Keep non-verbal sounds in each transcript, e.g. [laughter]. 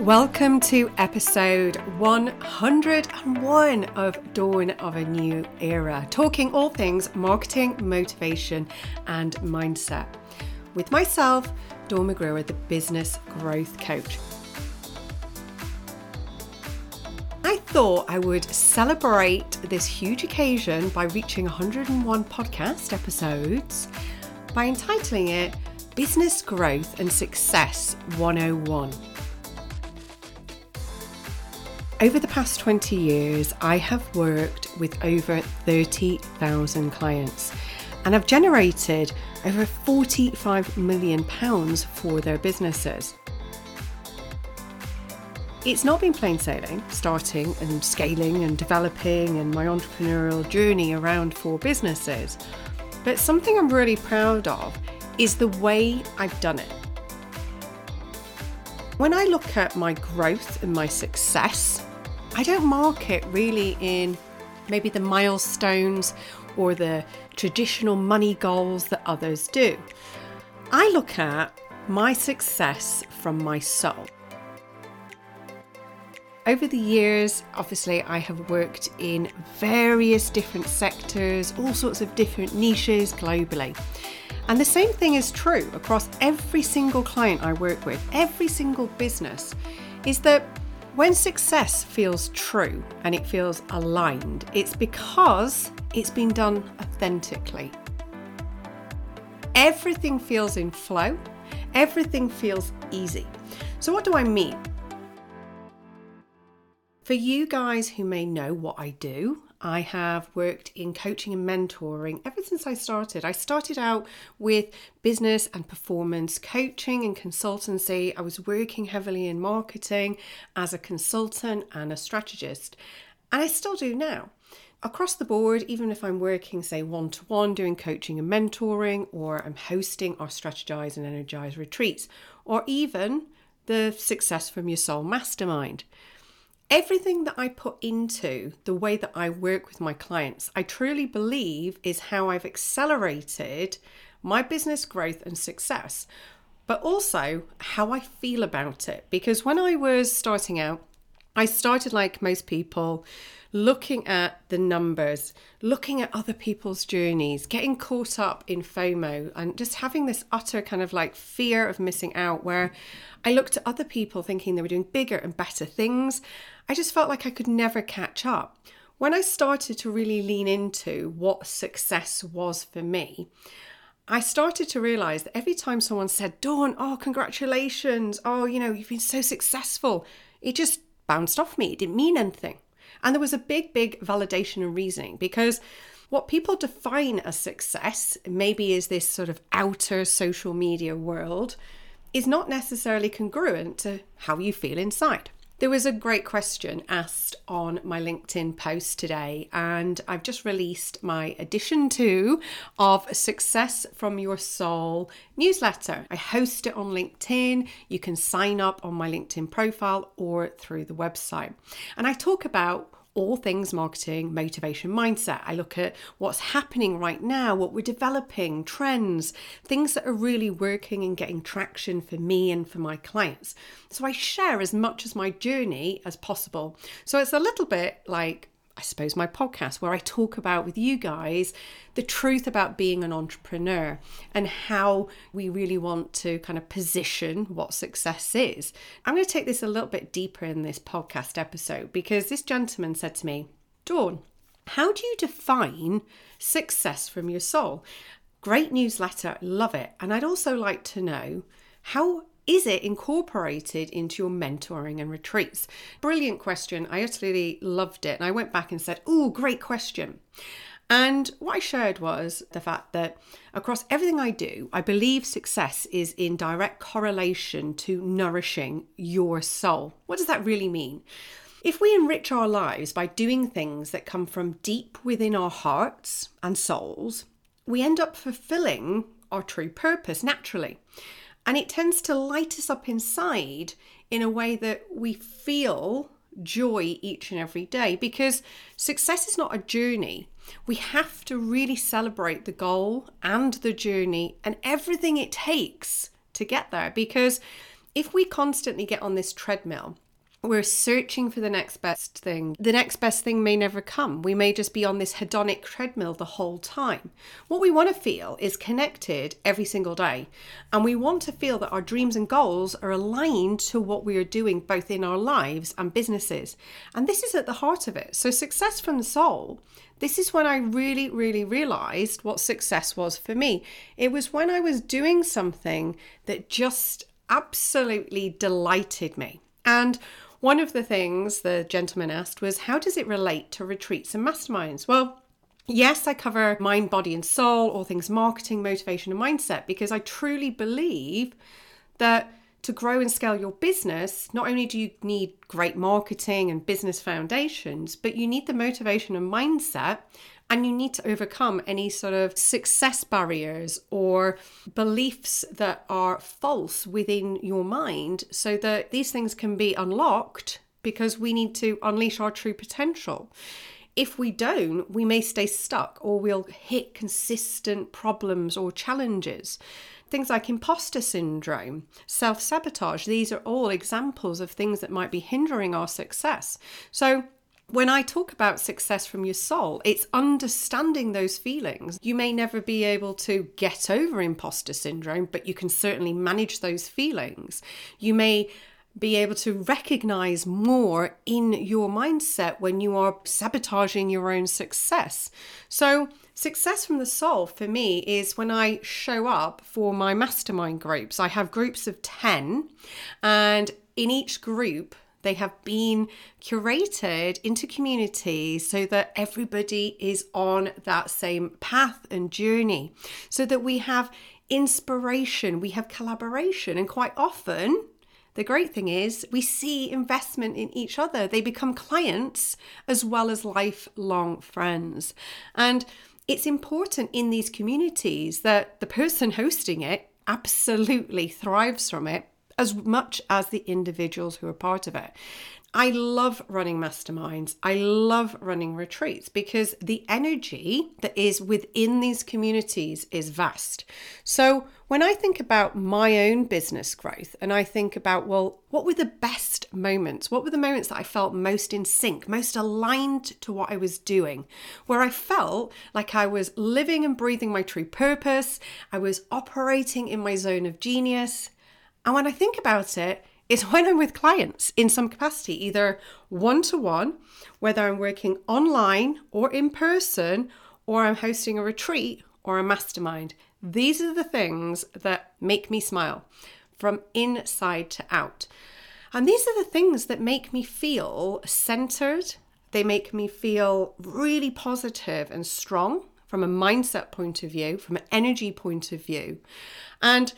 Welcome to episode 101 of Dawn of a New Era, talking all things marketing, motivation, and mindset. With myself, Dawn McGruer, the business growth coach. I thought I would celebrate this huge occasion by reaching 101 podcast episodes by entitling it Business Growth and Success 101. Over the past 20 years, I have worked with over 30,000 clients and I've generated over 45 million pounds for their businesses. It's not been plain sailing, starting and scaling and developing and my entrepreneurial journey around four businesses. But something I'm really proud of is the way I've done it. When I look at my growth and my success, I don't mark it really in maybe the milestones or the traditional money goals that others do. I look at my success from my soul. Over the years, obviously, I have worked in various different sectors, all sorts of different niches globally. And the same thing is true across every single client I work with, every single business, is that when success feels true and it feels aligned, it's because it's been done authentically. Everything feels in flow, everything feels easy. So, what do I mean? For you guys who may know what I do, I have worked in coaching and mentoring ever since I started. I started out with business and performance coaching and consultancy. I was working heavily in marketing as a consultant and a strategist, and I still do now. Across the board, even if I'm working, say, one to one, doing coaching and mentoring, or I'm hosting our Strategize and Energize retreats, or even the Success from Your Soul Mastermind everything that I put into the way that I work with my clients, I truly believe is how I've accelerated my business growth and success, but also how I feel about it. Because when I was starting out, I started like most people looking at the numbers, looking at other people's journeys, getting caught up in FOMO, and just having this utter kind of like fear of missing out where I looked at other people thinking they were doing bigger and better things. I just felt like I could never catch up. When I started to really lean into what success was for me, I started to realize that every time someone said, Dawn, oh, congratulations, oh, you know, you've been so successful, it just bounced off me. It didn't mean anything. And there was a big, big validation and reasoning because what people define as success maybe is this sort of outer social media world is not necessarily congruent to how you feel inside. There was a great question asked on my LinkedIn post today, and I've just released my edition two of Success from Your Soul newsletter. I host it on LinkedIn. You can sign up on my LinkedIn profile or through the website. And I talk about all things marketing, motivation, mindset. I look at what's happening right now, what we're developing, trends, things that are really working and getting traction for me and for my clients. So I share as much as my journey as possible. So it's a little bit like I suppose, my podcast where I talk about with you guys the truth about being an entrepreneur and how we really want to kind of position what success is. I'm going to take this a little bit deeper in this podcast episode because this gentleman said to me, Dawn, how do you define success from your soul? Great newsletter, love it. And I'd also like to know how is it incorporated into your mentoring and retreats? Brilliant question. I utterly loved it. And I went back and said, Oh, great question. And what I shared was the fact that across everything I do, I believe success is in direct correlation to nourishing your soul. What does that really mean? If we enrich our lives by doing things that come from deep within our hearts and souls, we end up fulfilling our true purpose naturally. And it tends to light us up inside in a way that we feel joy each and every day because success is not a journey. We have to really celebrate the goal and the journey and everything it takes to get there because if we constantly get on this treadmill, we're searching for the next best thing. The next best thing may never come. We may just be on this hedonic treadmill the whole time. What we want to feel is connected every single day. And we want to feel that our dreams and goals are aligned to what we are doing both in our lives and businesses. And this is at the heart of it. So, success from the soul. This is when I really, really realized what success was for me. It was when I was doing something that just absolutely delighted me. And one of the things the gentleman asked was, How does it relate to retreats and masterminds? Well, yes, I cover mind, body, and soul, all things marketing, motivation, and mindset, because I truly believe that to grow and scale your business, not only do you need great marketing and business foundations, but you need the motivation and mindset and you need to overcome any sort of success barriers or beliefs that are false within your mind so that these things can be unlocked because we need to unleash our true potential. If we don't, we may stay stuck or we'll hit consistent problems or challenges. Things like imposter syndrome, self sabotage, these are all examples of things that might be hindering our success. So, when I talk about success from your soul, it's understanding those feelings. You may never be able to get over imposter syndrome, but you can certainly manage those feelings. You may be able to recognize more in your mindset when you are sabotaging your own success. So, success from the soul for me is when I show up for my mastermind groups. I have groups of 10, and in each group, they have been curated into communities so that everybody is on that same path and journey, so that we have inspiration, we have collaboration, and quite often, the great thing is, we see investment in each other. They become clients as well as lifelong friends. And it's important in these communities that the person hosting it absolutely thrives from it as much as the individuals who are part of it. I love running masterminds. I love running retreats because the energy that is within these communities is vast. So, when I think about my own business growth and I think about, well, what were the best moments? What were the moments that I felt most in sync, most aligned to what I was doing, where I felt like I was living and breathing my true purpose, I was operating in my zone of genius. And when I think about it, it's when I'm with clients in some capacity, either one to one, whether I'm working online or in person, or I'm hosting a retreat or a mastermind. These are the things that make me smile from inside to out. And these are the things that make me feel centered. They make me feel really positive and strong from a mindset point of view, from an energy point of view. And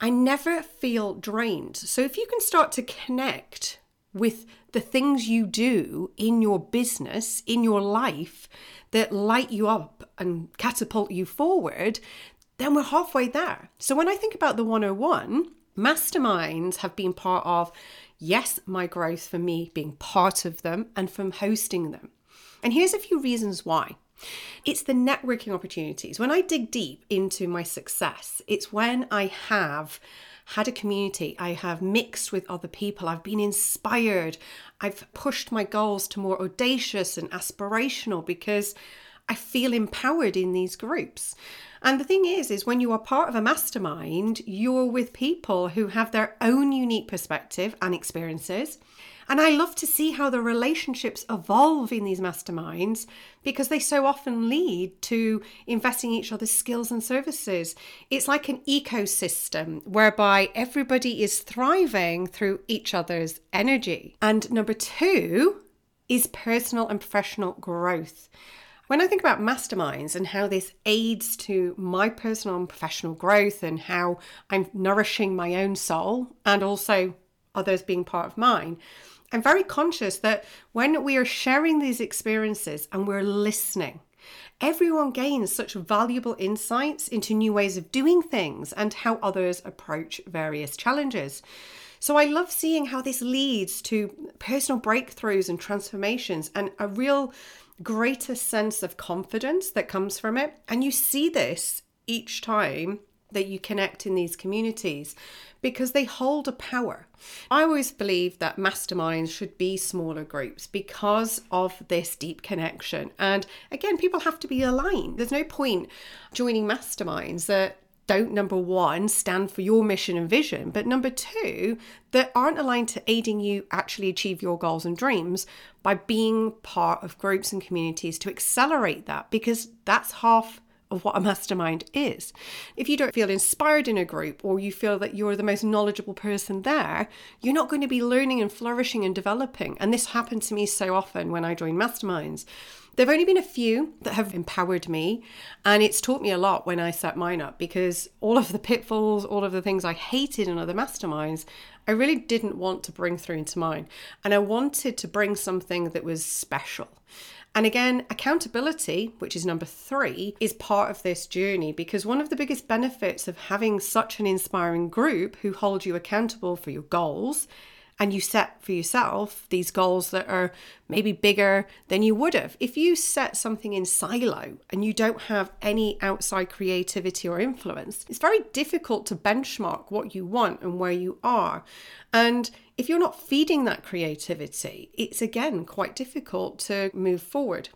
I never feel drained. So if you can start to connect with the things you do in your business, in your life that light you up and catapult you forward, then we're halfway there. So when I think about the 101, masterminds have been part of, yes, my growth for me being part of them and from hosting them. And here's a few reasons why. It's the networking opportunities. When I dig deep into my success, it's when I have had a community, I have mixed with other people, I've been inspired, I've pushed my goals to more audacious and aspirational because I feel empowered in these groups. And the thing is, is when you are part of a mastermind, you're with people who have their own unique perspective and experiences. And I love to see how the relationships evolve in these masterminds because they so often lead to investing in each other's skills and services. It's like an ecosystem whereby everybody is thriving through each other's energy. And number two is personal and professional growth. When I think about masterminds and how this aids to my personal and professional growth and how I'm nourishing my own soul and also others being part of mine, I'm very conscious that when we are sharing these experiences and we're listening, everyone gains such valuable insights into new ways of doing things and how others approach various challenges. So I love seeing how this leads to personal breakthroughs and transformations and a real greater sense of confidence that comes from it. And you see this each time that you connect in these communities because they hold a power. I always believe that masterminds should be smaller groups because of this deep connection. And again, people have to be aligned. There's no point joining masterminds that don't, number one, stand for your mission and vision, but number two, that aren't aligned to aiding you actually achieve your goals and dreams by being part of groups and communities to accelerate that because that's half of what a mastermind is. If you don't feel inspired in a group or you feel that you're the most knowledgeable person there, you're not going to be learning and flourishing and developing. And this happened to me so often when I joined masterminds. There've only been a few that have empowered me, and it's taught me a lot when I set mine up because all of the pitfalls, all of the things I hated in other masterminds, I really didn't want to bring through into mine. And I wanted to bring something that was special. And again, accountability, which is number three, is part of this journey because one of the biggest benefits of having such an inspiring group who hold you accountable for your goals and you set for yourself these goals that are maybe bigger than you would have. If you set something in silo and you don't have any outside creativity or influence, it's very difficult to benchmark what you want and where you are. And if you're not feeding that creativity, it's again quite difficult to move forward.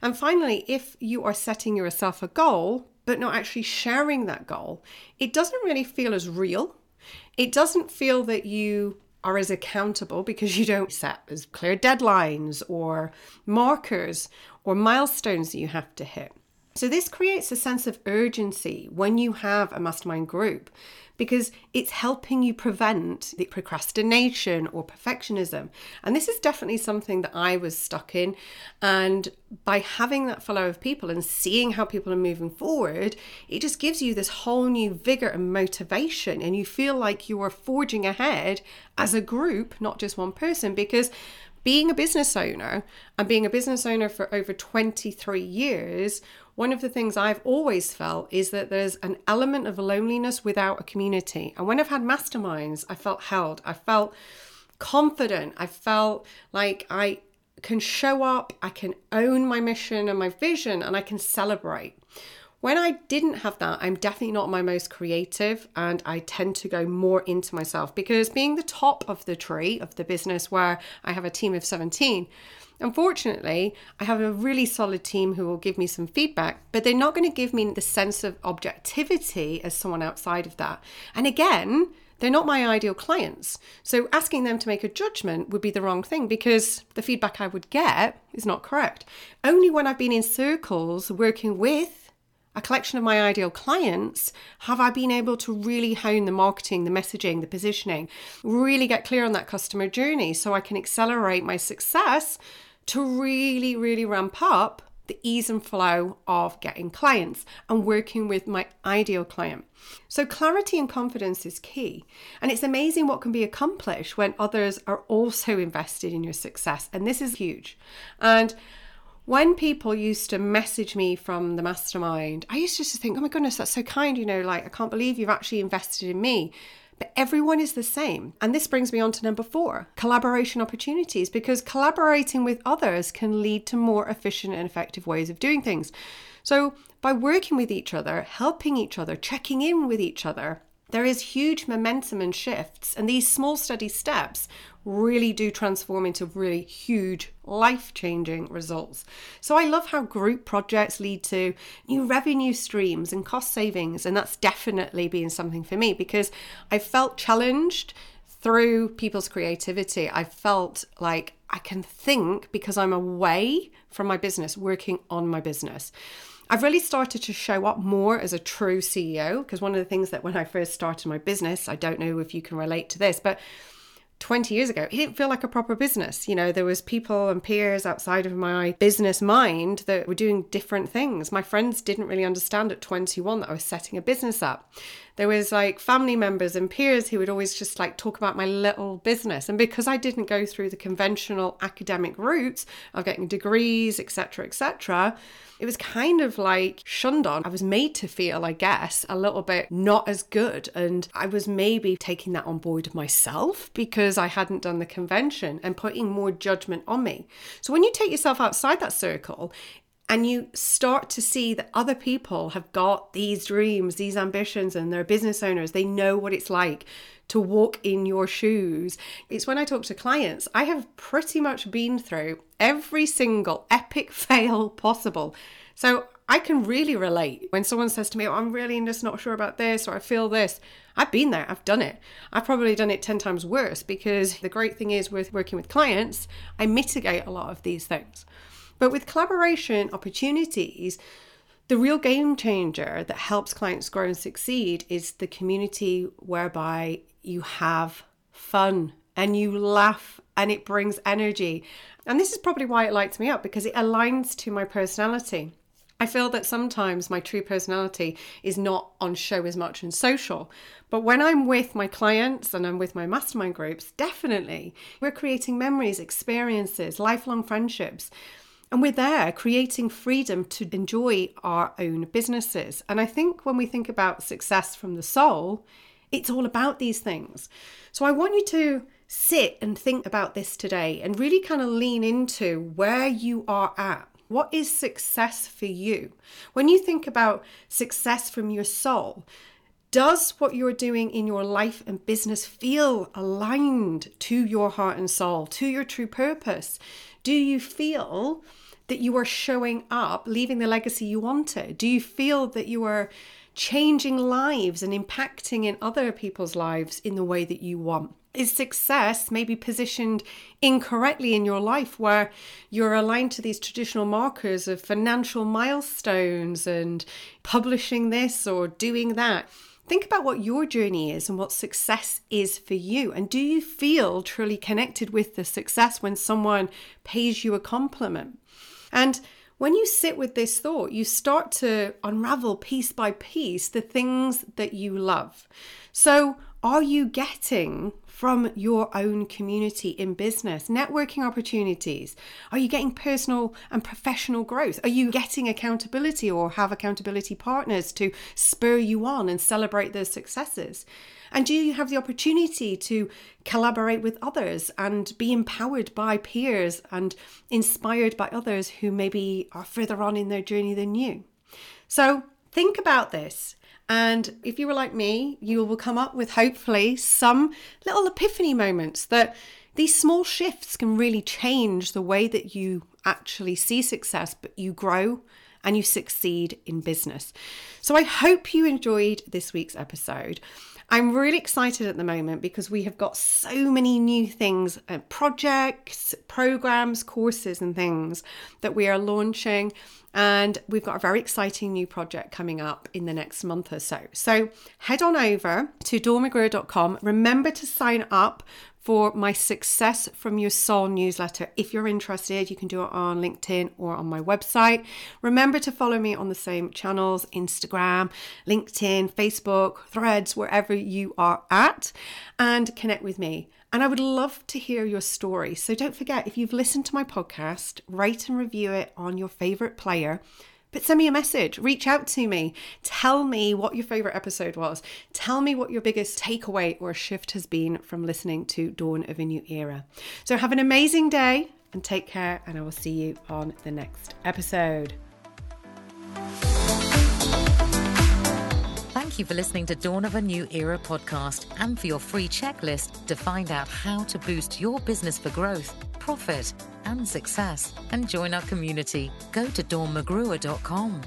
And finally, if you are setting yourself a goal, but not actually sharing that goal, it doesn't really feel as real. It doesn't feel that you are as accountable because you don't set as clear deadlines or markers or milestones that you have to hit. So, this creates a sense of urgency when you have a mastermind group because it's helping you prevent the procrastination or perfectionism. And this is definitely something that I was stuck in. And by having that flow of people and seeing how people are moving forward, it just gives you this whole new vigor and motivation. And you feel like you are forging ahead as a group, not just one person, because being a business owner and being a business owner for over 23 years, one of the things I've always felt is that there's an element of loneliness without a community. And when I've had masterminds, I felt held. I felt confident. I felt like I can show up, I can own my mission and my vision, and I can celebrate. When I didn't have that, I'm definitely not my most creative and I tend to go more into myself because being the top of the tree of the business where I have a team of 17, Unfortunately, I have a really solid team who will give me some feedback, but they're not going to give me the sense of objectivity as someone outside of that. And again, they're not my ideal clients. So asking them to make a judgment would be the wrong thing because the feedback I would get is not correct. Only when I've been in circles working with a collection of my ideal clients, have I been able to really hone the marketing, the messaging, the positioning, really get clear on that customer journey so I can accelerate my success to really, really ramp up the ease and flow of getting clients and working with my ideal client. So, clarity and confidence is key. And it's amazing what can be accomplished when others are also invested in your success. And this is huge. And when people used to message me from the mastermind, I used to just think, oh my goodness, that's so kind, you know, like, I can't believe you've actually invested in me. But everyone is the same. And this brings me on to number four collaboration opportunities, because collaborating with others can lead to more efficient and effective ways of doing things. So, by working with each other, helping each other, checking in with each other, there is huge momentum and shifts, and these small steady steps really do transform into really huge life changing results. So, I love how group projects lead to new revenue streams and cost savings, and that's definitely been something for me because I felt challenged through people's creativity. I felt like I can think because I'm away from my business, working on my business. I've really started to show up more as a true CEO because one of the things that when I first started my business, I don't know if you can relate to this, but 20 years ago, it didn't feel like a proper business. You know, there was people and peers outside of my business mind that were doing different things. My friends didn't really understand at 21 that I was setting a business up. There was like family members and peers who would always just like talk about my little business. And because I didn't go through the conventional academic routes of getting degrees, etc., etc., it was kind of like shunned on. I was made to feel, I guess, a little bit not as good. And I was maybe taking that on board myself because I hadn't done the convention and putting more judgment on me. So when you take yourself outside that circle, and you start to see that other people have got these dreams, these ambitions, and they're business owners. They know what it's like to walk in your shoes. It's when I talk to clients, I have pretty much been through every single epic [laughs] fail possible. So I can really relate when someone says to me, oh, I'm really just not sure about this or I feel this. I've been there, I've done it. I've probably done it 10 times worse because the great thing is with working with clients, I mitigate a lot of these things. But with collaboration opportunities, the real game changer that helps clients grow and succeed is the community whereby you have fun and you laugh and it brings energy. And this is probably why it lights me up because it aligns to my personality. I feel that sometimes my true personality is not on show as much in social. But when I'm with my clients and I'm with my mastermind groups, definitely we're creating memories, experiences, lifelong friendships. And we're there creating freedom to enjoy our own businesses. And I think when we think about success from the soul, it's all about these things. So I want you to sit and think about this today and really kind of lean into where you are at. What is success for you? When you think about success from your soul, does what you're doing in your life and business feel aligned to your heart and soul, to your true purpose? Do you feel that you are showing up, leaving the legacy you wanted? Do you feel that you are changing lives and impacting in other people's lives in the way that you want? Is success maybe positioned incorrectly in your life where you're aligned to these traditional markers of financial milestones and publishing this or doing that? Think about what your journey is and what success is for you. And do you feel truly connected with the success when someone pays you a compliment? And when you sit with this thought, you start to unravel piece by piece the things that you love. So, are you getting from your own community in business, networking opportunities? Are you getting personal and professional growth? Are you getting accountability or have accountability partners to spur you on and celebrate those successes? And do you have the opportunity to collaborate with others and be empowered by peers and inspired by others who maybe are further on in their journey than you? So think about this. And if you were like me, you will come up with hopefully some little epiphany moments that these small shifts can really change the way that you actually see success, but you grow and you succeed in business. So I hope you enjoyed this week's episode. I'm really excited at the moment because we have got so many new things, uh, projects, programs, courses, and things that we are launching. And we've got a very exciting new project coming up in the next month or so. So head on over to dawnmcgruer.com. Remember to sign up for my Success from Your Soul newsletter. If you're interested, you can do it on LinkedIn or on my website. Remember to follow me on the same channels Instagram, LinkedIn, Facebook, threads, wherever you are at, and connect with me. And I would love to hear your story. So don't forget, if you've listened to my podcast, rate and review it on your favorite player. But send me a message, reach out to me, tell me what your favorite episode was. Tell me what your biggest takeaway or shift has been from listening to Dawn of a New Era. So have an amazing day and take care, and I will see you on the next episode. Thank you for listening to Dawn of a New Era podcast and for your free checklist to find out how to boost your business for growth, profit, and success. And join our community. Go to dawnmcgruer.com.